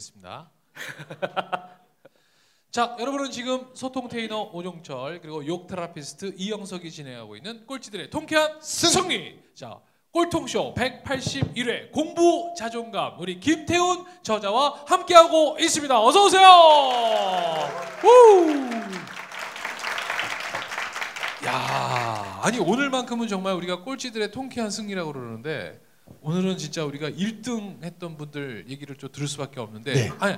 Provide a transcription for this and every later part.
2부 가겠습니다. 자, 여러분은 지금 소통 테이너 오종철 그리고 욕 테라피스트 이영석이 진행하고 있는 꼴찌들의 통쾌한 승! 승리. 자, 꼴통쇼 181회 공부 자존감 우리 김태훈 저자와 함께하고 있습니다. 어서 오세요. 우! 야, 아니 오늘만큼은 정말 우리가 꼴찌들의 통쾌한 승리라고 그러는데 오늘은 진짜 우리가 1등 했던 분들 얘기를 좀 들을 수밖에 없는데 네. 아니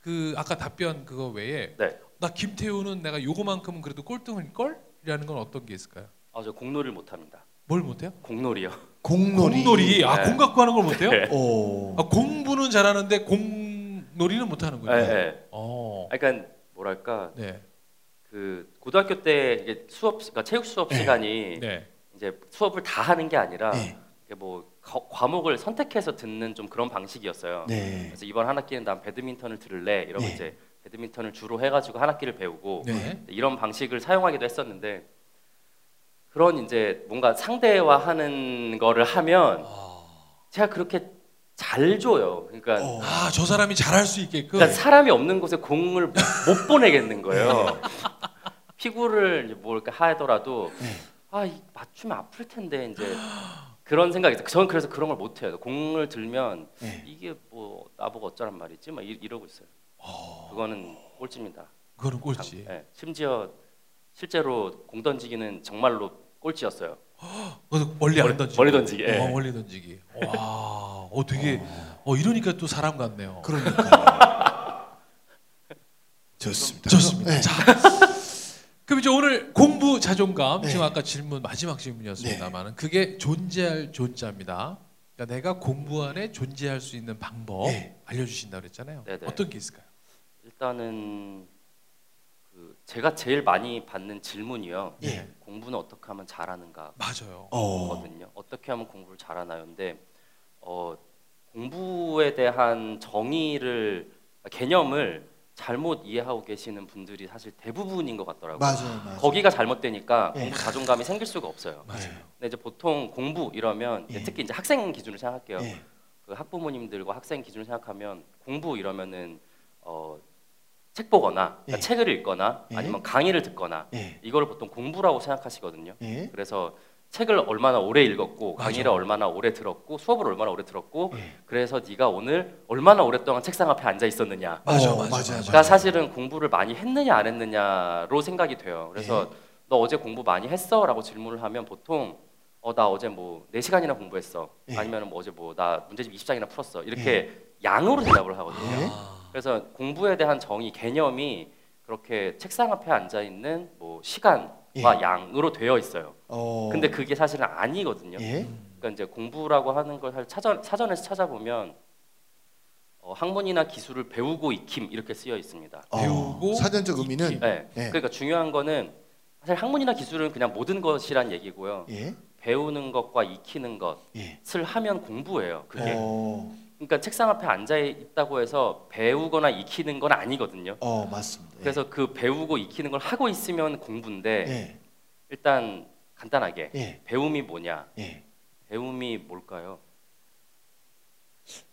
그 아까 답변 그거 외에 네. 나 김태훈은 내가 요거만큼은 그래도 꼴등일 걸이라는 건 어떤 게 있을까요? 아, 저 공놀이를 못 합니다. 뭘 못해요? 공놀이요. 공놀이. 공놀이 아 네. 공 갖고 하는 걸 못해요? 네. 오. 아, 공부는 잘하는데 공놀이는 못하는군요. 네, 네. 어, 아, 그러니까 뭐랄까 네, 그 고등학교 때 이게 수업, 그러니까 체육 수업 네. 시간이 네, 이제 수업을 다 하는 게 아니라 네. 이게 뭐 거- 과목을 선택해서 듣는 좀 그런 방식이었어요. 네. 그래서 이번 한 학기는 난 배드민턴을 들을래 이러면 네. 이제 배드민턴을 주로 해가지고 한 학기를 배우고 네. 이런 방식을 사용하기도 했었는데 그런 이제 뭔가 상대화하는 거를 하면 아, 제가 그렇게 잘 줘요. 그러니까 어. 아, 저 사람이 잘할 수 있게끔. 그러니까 사람이 없는 곳에 공을 못 보내겠는 거예요. 피구를 이제 뭘 이렇게 하더라도 네. 아이 맞추면 아플 텐데 이제 그런 생각이 있어요. 저는 그래서 그런 걸 못 해요. 공을 들면 네. 이게 뭐 나보고 어쩌란 말이지? 막 이- 이러고 있어요. 그거는 꼴찌입니다. 그거는 꼴찌. 예, 심지어 실제로 공 던지기는 정말로 꼴찌였어요. 그래서 멀리 안 던지기. 멀리 던지기, 예. 어, 멀리 던지기. 와, 어 되게 어 이러니까 또 사람 같네요. 그러니까. 좋습니다. 좋습니다. 네. 자, 그럼 이제 오늘 공부 자존감 네. 지금 아까 질문 마지막 질문이었습니다만은 그게 존재할 존재입니다. 그러니까 내가 공부 안에 존재할 수 있는 방법 네. 알려주신다 그랬잖아요. 네네. 어떤 게 있을까요? 일단은 그 제가 제일 많이 받는 질문이요. 예. 공부는 어떻게 하면 잘하는가? 맞아요. 어. 거든요. 어떻게 하면 공부를 잘하나요? 근데 어, 공부에 대한 정의를 개념을 잘못 이해하고 계시는 분들이 사실 대부분인 것 같더라고요. 맞아요. 맞아요. 거기가 잘못되니까 예. 공부 자존감이 생길 수가 없어요. 맞아요. 근데 이제 보통 공부 이러면 이제 예. 특히 이제 학생 기준으로 생각할게요. 예. 그 학부모님들과 학생 기준으로 생각하면 공부 이러면은 어, 책 보거나 그러니까 예. 책을 읽거나 예. 아니면 강의를 듣거나 예. 이거를 보통 공부라고 생각하시거든요. 예. 그래서 책을 얼마나 오래 읽었고 맞아. 강의를 얼마나 오래 들었고 수업을 얼마나 오래 들었고 예. 그래서 네가 오늘 얼마나 오랫동안 책상 앞에 앉아 있었느냐. 맞아, 어, 맞아, 맞아. 그러니까 사실은 공부를 많이 했느냐 안 했느냐로 생각이 돼요. 그래서 예. 너 어제 공부 많이 했어?라고 질문을 하면 보통 어 나 어제 뭐 4시간이나 공부했어. 예. 아니면 뭐 어제 뭐 나 문제집 20장이나 풀었어. 이렇게 양으로 대답을 하거든요. 예. 아, 그래서 공부에 대한 정의 개념이 그렇게 책상 앞에 앉아 있는 뭐 시간과 예. 양으로 되어 있어요. 어. 근데 그게 사실은 아니거든요. 예. 그러니까 이제 공부라고 하는 걸 사실 사전 사전에서 찾아보면 어, 학문이나 기술을 배우고 익힘 이렇게 쓰여 있습니다. 어, 배우고 사전적 의미는 네. 예. 그러니까 중요한 거는 사실 학문이나 기술은 그냥 모든 것이란 얘기고요. 예. 배우는 것과 익히는 예. 것을 하면 공부예요. 그게. 어. 그러니까 책상 앞에 앉아 있다고 해서 배우거나 익히는 건 아니거든요. 어, 맞습니다. 예. 그래서 그 배우고 익히는 걸 하고 있으면 공부인데 예. 일단 간단하게 예. 배움이 뭐냐? 예. 배움이 뭘까요?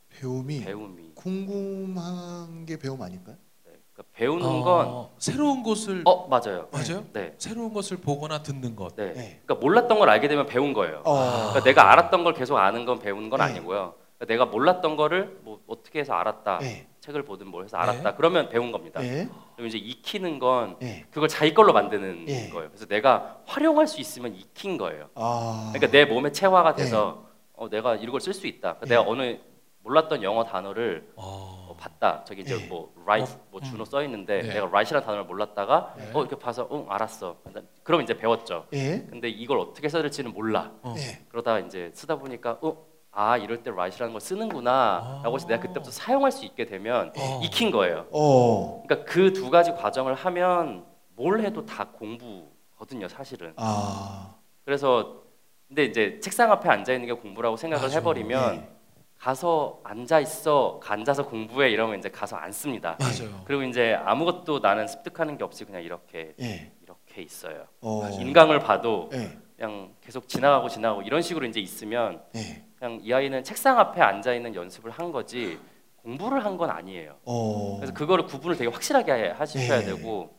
배움이 배움이 궁금한 게 배움 아닐까요? 네. 그러니까 배우는 어, 건 새로운 것을 어 맞아요. 맞아요? 네. 새로운 것을 보거나 듣는 것. 네. 네. 그러니까 몰랐던 걸 알게 되면 배운 거예요. 어. 그러니까 내가 알았던 걸 계속 아는 건 배우는 건 네. 아니고요. 그러니까 내가 몰랐던 거를 뭐 어떻게 해서 알았다. 예. 책을 보든 뭘 해서 네. 알았다. 그러면 배운 겁니다. 예. 그럼 이제 익히는 건 예. 그걸 자기 걸로 만드는 예. 거예요. 그래서 내가 활용할 수 있으면 익힌 거예요. 아. 그러니까 내 몸에 체화가 돼서 어, 내가 이걸 쓸 수 있다. 그러니까 예. 내가 어느 몰랐던 영어 단어를 어, 어, 봤다. 저기 이제 예. 뭐 write 어, 뭐 음. 준호 써 있는데 네. 내가 write이라는 단어를 몰랐다가 네. 어 이렇게 봐서 응 알았어. 그럼 이제 배웠죠. 예. 근데 이걸 어떻게 써야 될지는 몰라. 어. 예. 그러다 이제 쓰다 보니까 어 아 이럴 때 write이라는 걸 쓰는구나 라고 해서 내가 그때부터 사용할 수 있게 되면 어. 익힌 거예요. 어. 그러니까 그 두 가지 과정을 하면 뭘 해도 다 공부거든요, 사실은. 아. 그래서 근데 이제 책상 앞에 앉아 있는 게 공부라고 생각을 맞아. 해버리면 예. 가서 앉아 있어, 앉아서 공부해 이러면 이제 가서 앉습니다. 맞아요. 그리고 이제 아무것도 나는 습득하는 게 없이 그냥 이렇게 예. 이렇게 있어요. 어. 인강을 봐도 예. 그냥 계속 지나가고 지나가고 이런 식으로 이제 있으면 예. 그냥 이 아이는 책상 앞에 앉아 있는 연습을 한 거지 공부를 한 건 아니에요. 어. 그래서 그거를 구분을 되게 확실하게 하셔야 네. 되고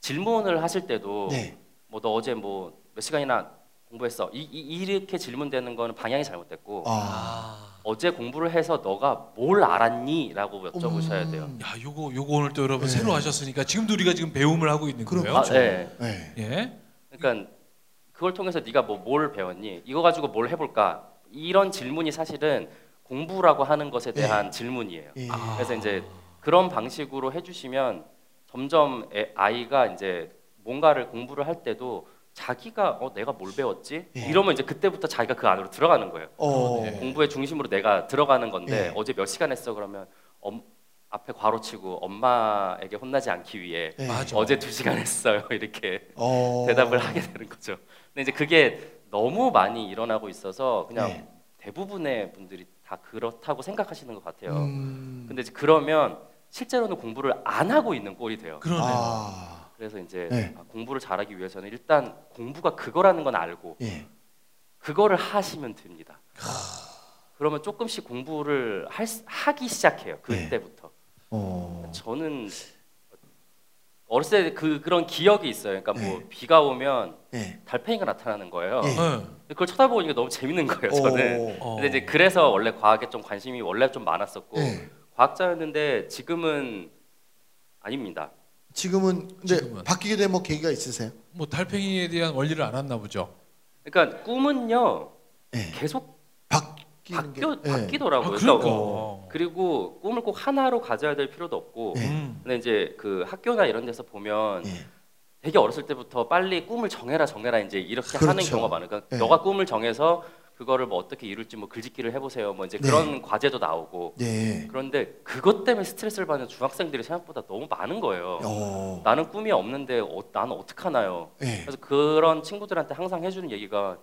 질문을 하실 때도 네. 뭐너 어제 뭐 몇 시간이나 공부했어 이, 이, 이 렇게 질문되는 거는 방향이 잘못됐고 아. 어제 공부를 해서 너가 뭘 알았니?라고 여쭤보셔야 돼요. 음. 야, 요거 요거 오늘 또 여러분 네. 새로 하셨으니까 지금도 우리가 지금 배움을 하고 있는 그럼 거예요. 아, 그렇죠. 네. 네. 예. 그러니까 그걸 통해서 네가 뭐 뭘 배웠니? 이거 가지고 뭘 해볼까? 이런 질문이 사실은 공부라고 하는 것에 대한 질문이에요. 예. 아. 그래서 이제 그런 방식으로 해주시면 점점 애- 아이가 이제 뭔가를 공부를 할 때도 자기가 어 내가 뭘 배웠지? 예. 이러면 이제 그때부터 자기가 그 안으로 들어가는 거예요. 어. 그러네. 공부의 중심으로 내가 들어가는 건데 예. 어제 몇 시간 했어 그러면 엄, 앞에 괄호 치고 엄마에게 혼나지 않기 위해 예. 어제 두 시간 했어요 이렇게 어. 대답을 하게 되는 거죠. 근데 이제 그게 너무 많이 일어나고 있어서 그냥 네. 대부분의 분들이 다 그렇다고 생각하시는 것 같아요. 음. 근데 이제 그러면 실제로는 공부를 안 하고 있는 꼴이 돼요. 그러네요. 아. 그래서 이제 네. 아, 공부를 잘하기 위해서는 일단 공부가 그거라는 건 알고 예. 그거를 하시면 됩니다. 그러면 조금씩 공부를 할, 수- 하기 시작해요. 네. 그때부터. 어. 저는 어렸을 때 그 그런 기억이 있어요. 그러니까 뭐 네. 비가 오면 예. 달팽이가 나타나는 거예요. 예. 예. 근데 그걸 쳐다보니까 너무 재밌는 거예요. 저는. 어. 어. 근데 이제 그래서 원래 과학에 좀 관심이 원래 좀 많았었고 예. 과학자였는데 지금은 아닙니다. 지금은 근데 지금은. 바뀌게 된 뭐 계기가 있으세요? 뭐 달팽이에 대한 원리를 알았나 보죠. 그러니까 꿈은요 예. 계속 바뀌는 바뀌어 게 예. 바뀌더라고요. 아, 그러니까 그러니까. 그리고 꿈을 꼭 하나로 가져야 될 필요도 없고 예. 음. 근데 이제 그 학교나 이런 데서 보면 예. 되게 어렸을 때부터 빨리 꿈을 정해라 정해라 이제 이렇게 그렇죠. 하는 경우가 많아요. 그러니까 네. 너가 꿈을 정해서 그거를 뭐 어떻게 이룰지 뭐 글짓기를 해보세요. 뭐 이제 네. 그런 과제도 나오고 예. 그런데 그것 때문에 스트레스를 받는 중학생들이 생각보다 너무 많은 거예요. 어. 나는 꿈이 없는데 어, 나는 어떡하나요? 예. 그래서 그런 친구들한테 항상 해주는 얘기가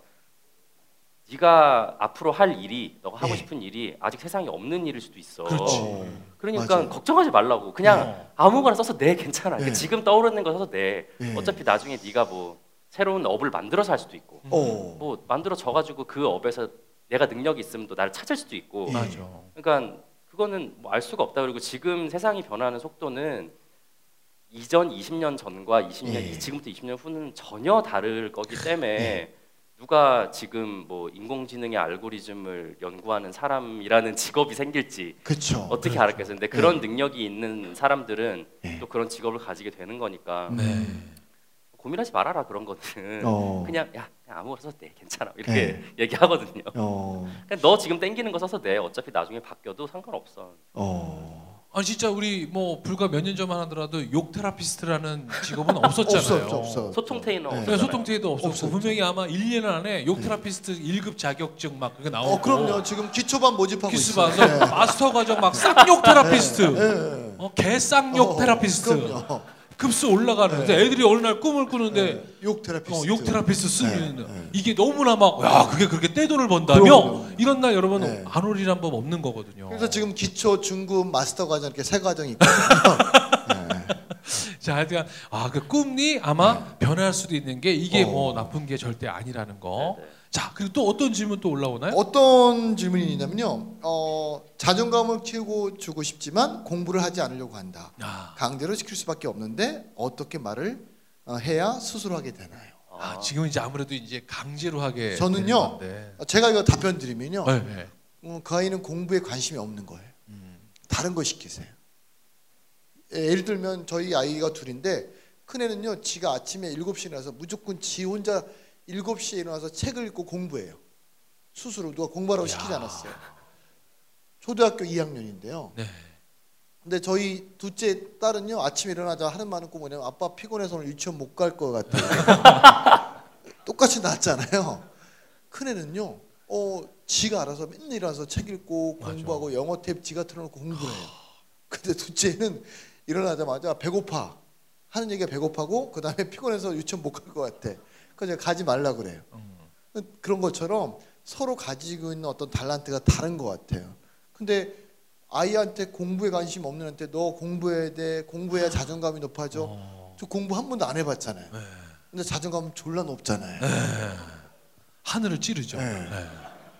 네가 앞으로 할 일이 너가 하고 예. 싶은 일이 아직 세상에 없는 일일 수도 있어. 그렇지. 어. 그러니까 맞아요. 걱정하지 말라고 그냥 어. 아무거나 써서 내 괜찮아. 예. 지금 떠오르는 거 써서 내. 예. 어차피 나중에 네가 뭐 새로운 업을 만들어서 할 수도 있고 어. 뭐 만들어 져 가지고 그 업에서 내가 능력이 있으면 또 나를 찾을 수도 있고 예. 맞아. 그러니까 그거는 뭐 알 수가 없다 그리고 지금 세상이 변하는 속도는 이전 20년 전과 20년 예. 지금부터 20년 후는 전혀 다를 거기 때문에 누가 지금 뭐 인공지능의 알고리즘을 연구하는 사람이라는 직업이 생길지 그렇죠. 어떻게 그렇죠. 알았겠어요? 근데 그런 능력이 있는 사람들은 예. 또 그런 직업을 가지게 되는 거니까 음. 네. 고민하지 말아라 그런 거는 어. 그냥 야 그냥 아무거나 써도 돼 괜찮아 이렇게 네. 얘기하거든요. 어. 그냥 너 지금 땡기는 거 써서 돼 어차피 나중에 바뀌어도 상관없어. 어. 아니 진짜 우리 뭐 불과 몇 년 전만 하더라도 욕 테라피스트라는 직업은 없었잖아요. 없어, 없어. 소통 테이너 네. 그러니까 소통 테이도 없었고 없었죠. 분명히 아마 1, 2년 안에 욕 therapist 1급 자격증 막 그게 나오고 어, 그럼요. 지금 기초반 모집하고 키스 있어요. 봐서 마스터 과정 막 쌍욕 therapist, 예. 어, 개쌍욕 어, therapist 그럼요. 급수 올라가는. 그래서 애들이 어느 날 꿈을 꾸는데 네. 욕 therapist. 어, 욕 therapist 쓰면 네, 네. 이게 너무나 막 야 그게 그렇게 떼돈을 번다며 그럼요. 이런 날 여러분 네. 안 오리란 법 없는 거거든요. 그래서 지금 기초, 중급, 마스터 과정 이렇게 세 과정이 있거든요. 네. 자, 하여튼 아 그 꿈이 아마 변할 수도 있는 게 이게 어. 뭐 나쁜 게 절대 아니라는 거. 네, 네. 자, 그리고 또 어떤 질문 또 올라오나요? 어떤 질문이 있냐면요. 어, 자존감을 키우고 주고 싶지만 공부를 하지 않으려고 한다. 아, 강제로 시킬 수밖에 없는데 어떻게 말을 어, 해야 스스로 하게 되나요? 아, 지금 이제 아무래도 이제 강제로 하게 저는요. 제가 이거 답변 드리면요. 네, 네. 어, 그 아이는 공부에 관심이 없는 거예요. 음. 다른 거 시키세요. 예, 예를 들면 저희 아이가 둘인데 큰애는요. 지가 아침에 7시에 일어나서 무조건 지 혼자 7시에 일어나서 책을 읽고 공부해요. 스스로 누가 공부하라고 시키지 야. 않았어요. 초등학교 2학년인데요. 네. 근데 저희 둘째 딸은요. 아침에 일어나자 하는 말은 꼭 뭐냐면 아빠 피곤해서 오늘 유치원 못 갈 것 같아요. 똑같이 낳았잖아요. 큰애는요. 어, 지가 알아서 맨날 일어나서 책 읽고 맞아. 공부하고 영어 탭 지가 틀어놓고 공부를 해요. 근데 둘째는 일어나자마자 배고파 하는 얘기가 배고파고 그 다음에 피곤해서 유치원 못 갈 것 같아. 그래서 제가 가지 말라 그래요. 음. 그런 것처럼 서로 가지고 있는 어떤 달란트가 다른 것 같아요. 근데 아이한테 공부에 관심 없는 한테 너 공부해야 돼 공부해야 자존감이 높아져. 어. 저 공부 한 번도 안 해봤잖아요. 네. 근데 자존감은 졸라 높잖아요. 하늘을 찌르죠. 네. 네.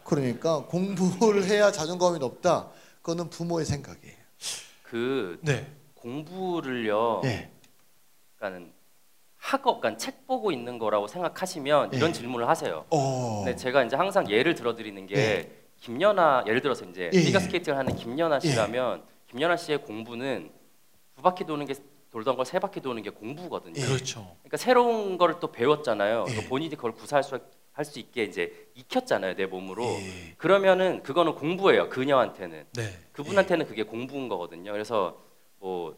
그러니까 공부를 해야 자존감이 높다. 그거는 부모의 생각이에요. 그 네. 공부를요. 예. 그러니까는 학업, 그러니까 책 보고 있는 거라고 생각하시면 이런 예. 질문을 하세요. 어. 근데 제가 이제 항상 예를 들어드리는 게 예. 김연아 예를 들어서 이제 예, 피겨 예. 스케이팅을 하는 김연아 예. 씨라면 김연아 씨의 공부는 두 바퀴 도는 게 돌던 걸 세 바퀴 도는 게 공부거든요. 예. 그렇죠. 그러니까 새로운 거를 또 배웠잖아요. 예. 또 본인이 그걸 구사할 수, 할수 있게 이제 익혔잖아요 내 몸으로. 예. 그러면은 그거는 공부예요. 그녀한테는. 네. 그분한테는 그게 공부인 거거든요. 그래서 뭐,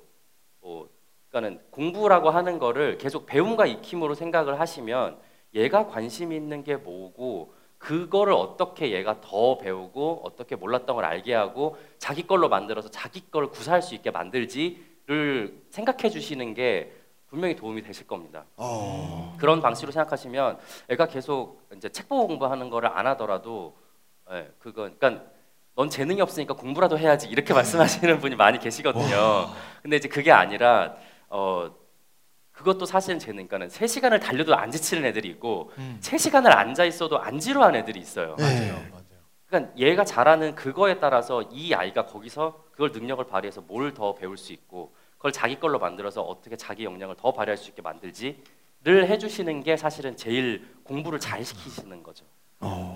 뭐, 그러니까는 공부라고 하는 거를 계속 배움과 익힘으로 생각을 하시면 얘가 관심 있는 게 뭐고 그거를 어떻게 얘가 더 배우고 어떻게 몰랐던 걸 알게 하고 자기 걸로 만들어서 자기 걸 구사할 수 있게 만들지를 생각해 주시는 게 분명히 도움이 되실 겁니다. 어. 그런 방식으로 생각하시면 애가 계속 이제 책 보고 공부하는 거를 안 하더라도 예, 그건 그러니까 넌 재능이 없으니까 공부라도 해야지 이렇게 말씀하시는 분이 많이 계시거든요. 근데 이제 그게 아니라 어 그것도 사실은 재능 그러니까는 3시간을 달려도 안 지치는 애들이 있고 음. 3시간을 앉아 있어도 안 지루한 애들이 있어요. 네. 맞아요. 맞아요. 그러니까 얘가 잘하는 그거에 따라서 이 아이가 거기서 그걸 능력을 발휘해서 뭘 더 배울 수 있고 그걸 자기 걸로 만들어서 어떻게 자기 역량을 더 발휘할 수 있게 만들지를 해주시는 게 사실은 제일 공부를 잘 시키시는 거죠.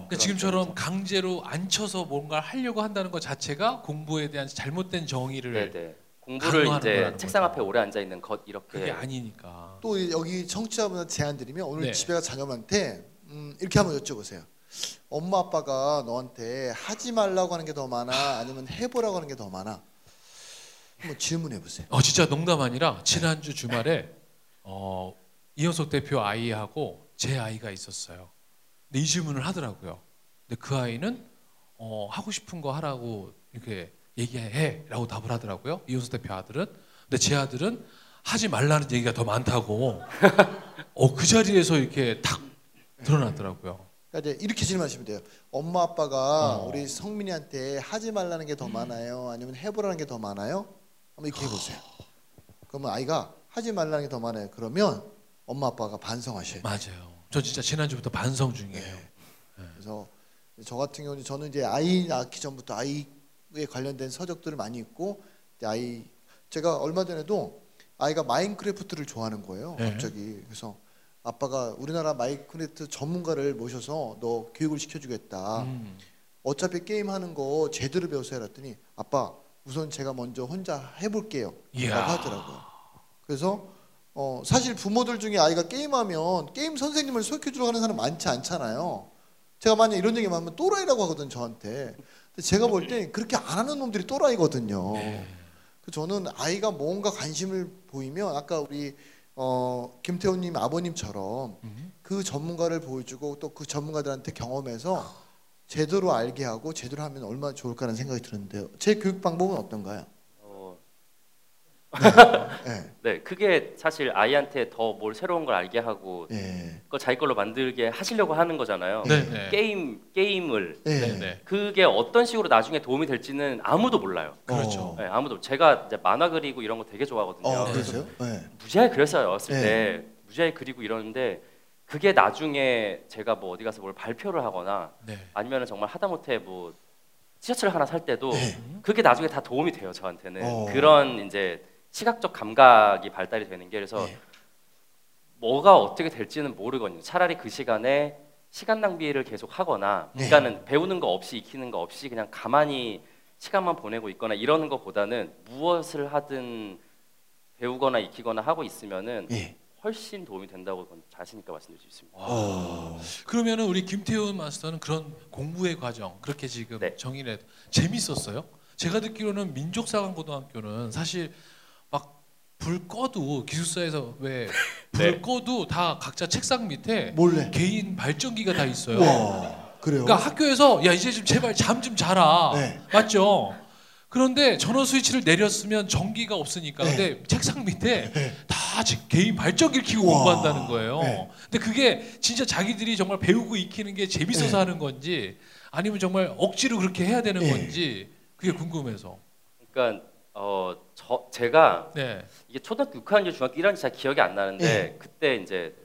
어. 그러니까 지금처럼 강제로 앉혀서 뭔가 하려고 한다는 것 자체가 공부에 대한 잘못된 정의를 네네. 공부를 강요하는 이제 책상 거죠. 앞에 오래 앉아 있는 것 이렇게 그게 아니니까. 또 여기 청취자분한테 제안 드리면 오늘 네. 집에 가 자녀한테 음, 이렇게 한번 여쭤보세요. 엄마 아빠가 너한테 하지 말라고 하는 게 더 많아 아니면 해보라고 하는 게 더 많아? 한번 질문해 보세요. 어 진짜 농담 아니라 지난주 주말에 어 이현석 대표 아이하고 제 아이가 있었어요. 근데 이 질문을 하더라고요. 근데 그 아이는 어 하고 싶은 거 하라고 이렇게 얘기해라고 답을 하더라고요. 이현석 대표 아들은. 근데 제 아들은 하지 말라는 얘기가 더 많다고. 어 그 자리에서 이렇게 탁 드러났더라고요. 그러니까 이제 이렇게 질문하시면 돼요. 엄마 아빠가 어. 우리 성민이한테 하지 말라는 게 더 많아요, 아니면 해보라는 게 더 많아요? 한번 이렇게 해보세요. 그러면 아이가 하지 말라는 게 더 많아요. 그러면 엄마 아빠가 반성하셔요. 맞아요. 저 진짜 지난주부터 반성 중이에요. 그래서 저 같은 경우는 저는 이제 아이 낳기 전부터 아이에 관련된 서적들을 많이 읽고 아이 제가 얼마 전에도 아이가 마인크래프트를 좋아하는 거예요. 네. 갑자기 그래서 아빠가 우리나라 마인크래프트 전문가를 모셔서 너 교육을 시켜주겠다. 음. 어차피 게임 하는 거 제대로 배우세요. 했더니 아빠 우선 제가 먼저 혼자 해볼게요. 이야. 라고 하더라고요. 그래서 어, 사실 부모들 중에 아이가 게임하면 게임 선생님을 소개해 주러 가는 사람 많지 않잖아요. 제가 만약 이런 얘기만 하면 또라이라고 하거든 저한테. 근데 제가 볼 때 그렇게 안 하는 놈들이 또라이거든요. 그 저는 아이가 뭔가 관심을 보이면 아까 우리 어, 김태훈님 아버님처럼 음. 그 전문가를 보여주고 또 그 전문가들한테 경험해서 제대로 알게 하고 제대로 하면 얼마나 좋을까라는 생각이 드는데요. 제 교육 방법은 어떤가요? 어, 예. 네, 그게 사실 아이한테 더 뭘 새로운 걸 알게 하고 예. 그걸 자기 걸로 만들게 하시려고 하는 거잖아요. 네 네. 게임 게임을 예. 네 네. 그게 어떤 식으로 나중에 도움이 될지는 아무도 몰라요. 그렇죠. 어. 네, 아무도 제가 이제 만화 그리고 이런 거 되게 좋아하거든요. 어, 네. 그러세요? 예. 무지하게 그렸어요 어렸을 네. 때 무지하게 그리고 이러는데 그게 나중에 제가 뭐 어디 가서 뭘 발표를 하거나 네. 아니면 정말 하다못해 뭐 티셔츠를 하나 살 때도 네. 그게 나중에 다 도움이 돼요 저한테는 어. 그런 이제 시각적 감각이 발달이 되는 게 그래서 네. 뭐가 어떻게 될지는 모르거든요 차라리 그 시간에 시간 낭비를 계속 하거나 네. 그러니까는 배우는 거 없이 익히는 거 없이 그냥 가만히 시간만 보내고 있거나 이러는 것보다는 무엇을 하든 배우거나 익히거나 하고 있으면은 예. 훨씬 도움이 된다고 자신 있게 말씀드릴 수 있습니다. 어. 그러면은 우리 김태훈 마스터는 그런 공부의 과정 그렇게 지금 네. 정의를 해 재밌었어요? 제가 듣기로는 민족사관고등학교는 사실 막 불 꺼도 기숙사에서 왜 불 네. 꺼도 다 각자 책상 밑에 몰래. 개인 발전기가 다 있어요. 와. 그래요? 그러니까 학교에서 야 이제 좀 제발 잠 좀 자라 네. 맞죠? 그런데 전원 스위치를 내렸으면 전기가 없으니까 네. 근데 책상 밑에 네. 다 지- 개인 발전기를 켜고 우와. 공부한다는 거예요. 네. 근데 그게 진짜 자기들이 정말 배우고 익히는 게 재밌어서 네. 하는 건지 아니면 정말 억지로 그렇게 해야 되는 네. 건지 그게 궁금해서. 그러니까 어, 저 제가 네. 이게 초등학교 6학년, 중학교 1학년 잘 기억이 안 나는데 네. 그때 이제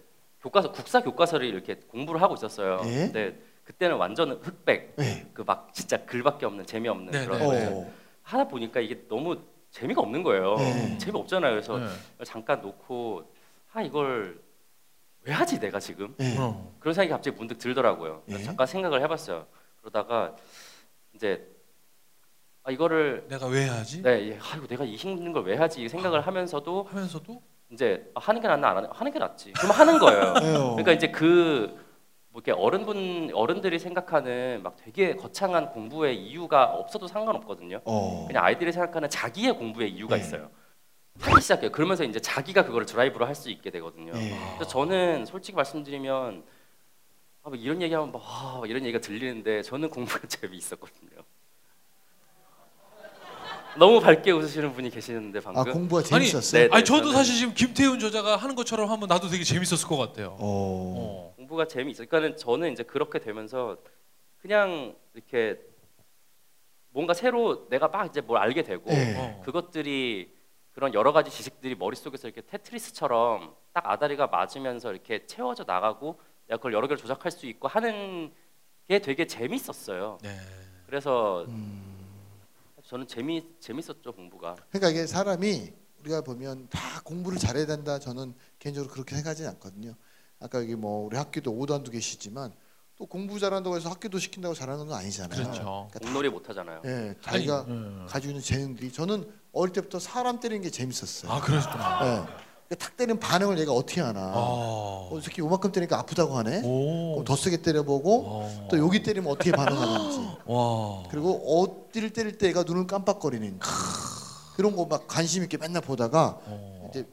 교과서 국사 교과서를 이렇게 공부를 하고 있었어요. 네. 근데 그때는 완전 흑백 네. 그막 진짜 글밖에 없는 재미없는 네, 그런 네, 거예요. 어. 하다 보니까 이게 너무 재미가 없는 거예요. 네. 재미없잖아요. 그래서 네. 잠깐 놓고 아 이걸 왜 하지 내가 지금 예. 어. 그런 생각이 갑자기 문득 들더라고요. 예. 잠깐 생각을 해봤어요. 그러다가 이제 아 이거를 내가 왜 하지? 네, 예, 아이고 내가 이 힘든 걸 왜 하지 이 생각을 하면서도 하면서도 이제 아, 하는 게 낫나 안 하는 하는 게 낫지. 그럼 하는 거예요. 그러니까 이제 그 뭐 이렇게 어른분 어른들이 생각하는 막 되게 거창한 공부의 이유가 없어도 상관없거든요. 어. 그냥 아이들이 생각하는 자기의 공부의 이유가 네. 있어요. 하기 시작해요. 그러면서 이제 자기가 그거를 드라이브로 할 수 있게 되거든요. 예. 그래서 저는 솔직히 말씀드리면 아, 뭐 이런 얘기하면 막, 아, 막 이런 얘기가 들리는데 저는 공부가 재미있었거든요. 너무 밝게 웃으시는 분이 계시는데 방금. 아 공부가 재밌었어요. 네. 아니 저도 사실 지금 김태훈 저자가 하는 것처럼 하면 나도 되게 재밌었을 것 같아요. 어. 어. 공부가 재미있어요. 그러니까는 저는 이제 그렇게 되면서 그냥 이렇게 뭔가 새로 내가 막 이제 뭘 알게 되고 예. 어. 그것들이 그런 여러 가지 지식들이 머릿속에서 이렇게 테트리스처럼 딱 아다리가 맞으면서 이렇게 채워져 나가고 내가 그걸 여러 개를 조작할 수 있고 하는 게 되게 재밌었어요. 네. 그래서 음. 저는 재미 재밌었죠 공부가. 그러니까 이게 사람이 우리가 보면 다 공부를 잘해야 된다. 저는 개인적으로 그렇게 생각하지 않거든요. 아까 여기 뭐 우리 학교도 오단도 계시지만 또 공부 잘한다고 해서 학교도 시킨다고 잘하는 건 아니잖아요. 그렇죠. 그러니까 다- 공놀이 못 하잖아요. 예, 자기가 아니, 음. 가지고 있는 재능들이 저는 어릴 때부터 사람 때리는 게 재밌었어요. 아 그러셨구나. 예. 그러니까 탁 때리는 반응을 얘가 어떻게 하나. 어. 어, 새끼 요만큼 때리니까 아프다고 하네. 오. 그럼 더 세게 때려보고 어. 또 여기 때리면 어떻게 반응하는지. 와. 그리고 어디를 때릴 때 얘가 눈을 깜빡거리는지. 그런 거 막 관심 있게 맨날 보다가 어. 이제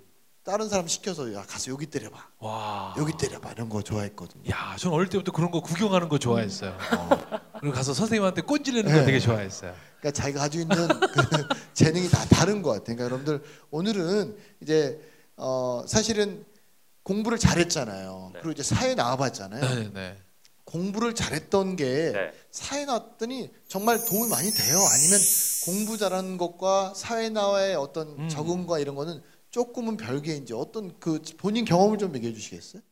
다른 사람 시켜서 야 가서 여기 때려봐. 와. 여기 때려봐 이런 거 좋아했거든요. 야, 전 어릴 때부터 그런 거 구경하는 거 좋아했어요. 그리고 가서 선생님한테 꼰지르는 거 네. 되게 좋아했어요. 그러니까 자기가 가지고 있는 그 재능이 다 다른 것 같아요. 그러니까 여러분들 오늘은 이제 어 사실은 공부를 잘했잖아요. 네. 그리고 이제 사회 나와봤잖아요. 네, 네. 공부를 잘했던 게 네. 사회 나왔더니 정말 도움이 많이 돼요. 아니면 공부 잘하는 것과 사회 나와의 어떤 음. 적응과 이런 거는 조금은 별개인지 어떤 그 본인 경험을 좀 얘기해 주시겠어요?